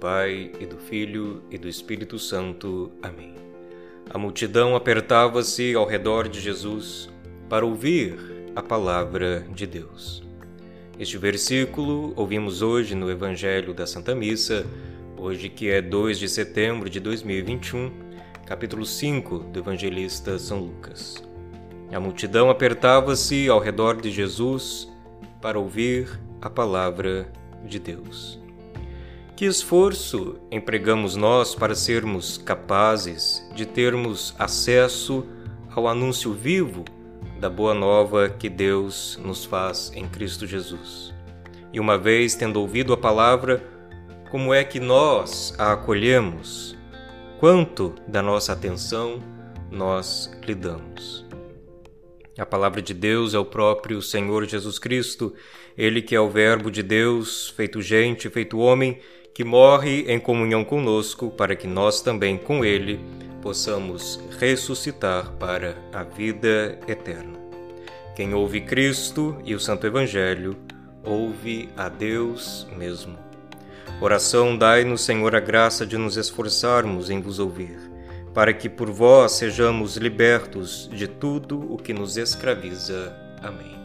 Pai, e do Filho, e do Espírito Santo. Amém. A multidão apertava-se ao redor de Jesus para ouvir a palavra de Deus. Este versículo ouvimos hoje no Evangelho da Santa Missa, hoje que é 2 de setembro de 2021, capítulo 5 do evangelista São Lucas. A multidão apertava-se ao redor de Jesus para ouvir a palavra de Deus. Que esforço empregamos nós para sermos capazes de termos acesso ao anúncio vivo da boa nova que Deus nos faz em Cristo Jesus. E uma vez tendo ouvido a palavra, como é que nós a acolhemos? Quanto da nossa atenção nós lhe damos? A palavra de Deus é o próprio Senhor Jesus Cristo, ele que é o Verbo de Deus, feito gente, feito homem, que morre em comunhão conosco para que nós também com ele possamos ressuscitar para a vida eterna. Quem ouve Cristo e o Santo Evangelho, ouve a Deus mesmo. Oração dai-nos, Senhor, a graça de nos esforçarmos em vos ouvir, para que por vós sejamos libertos de tudo o que nos escraviza. Amém.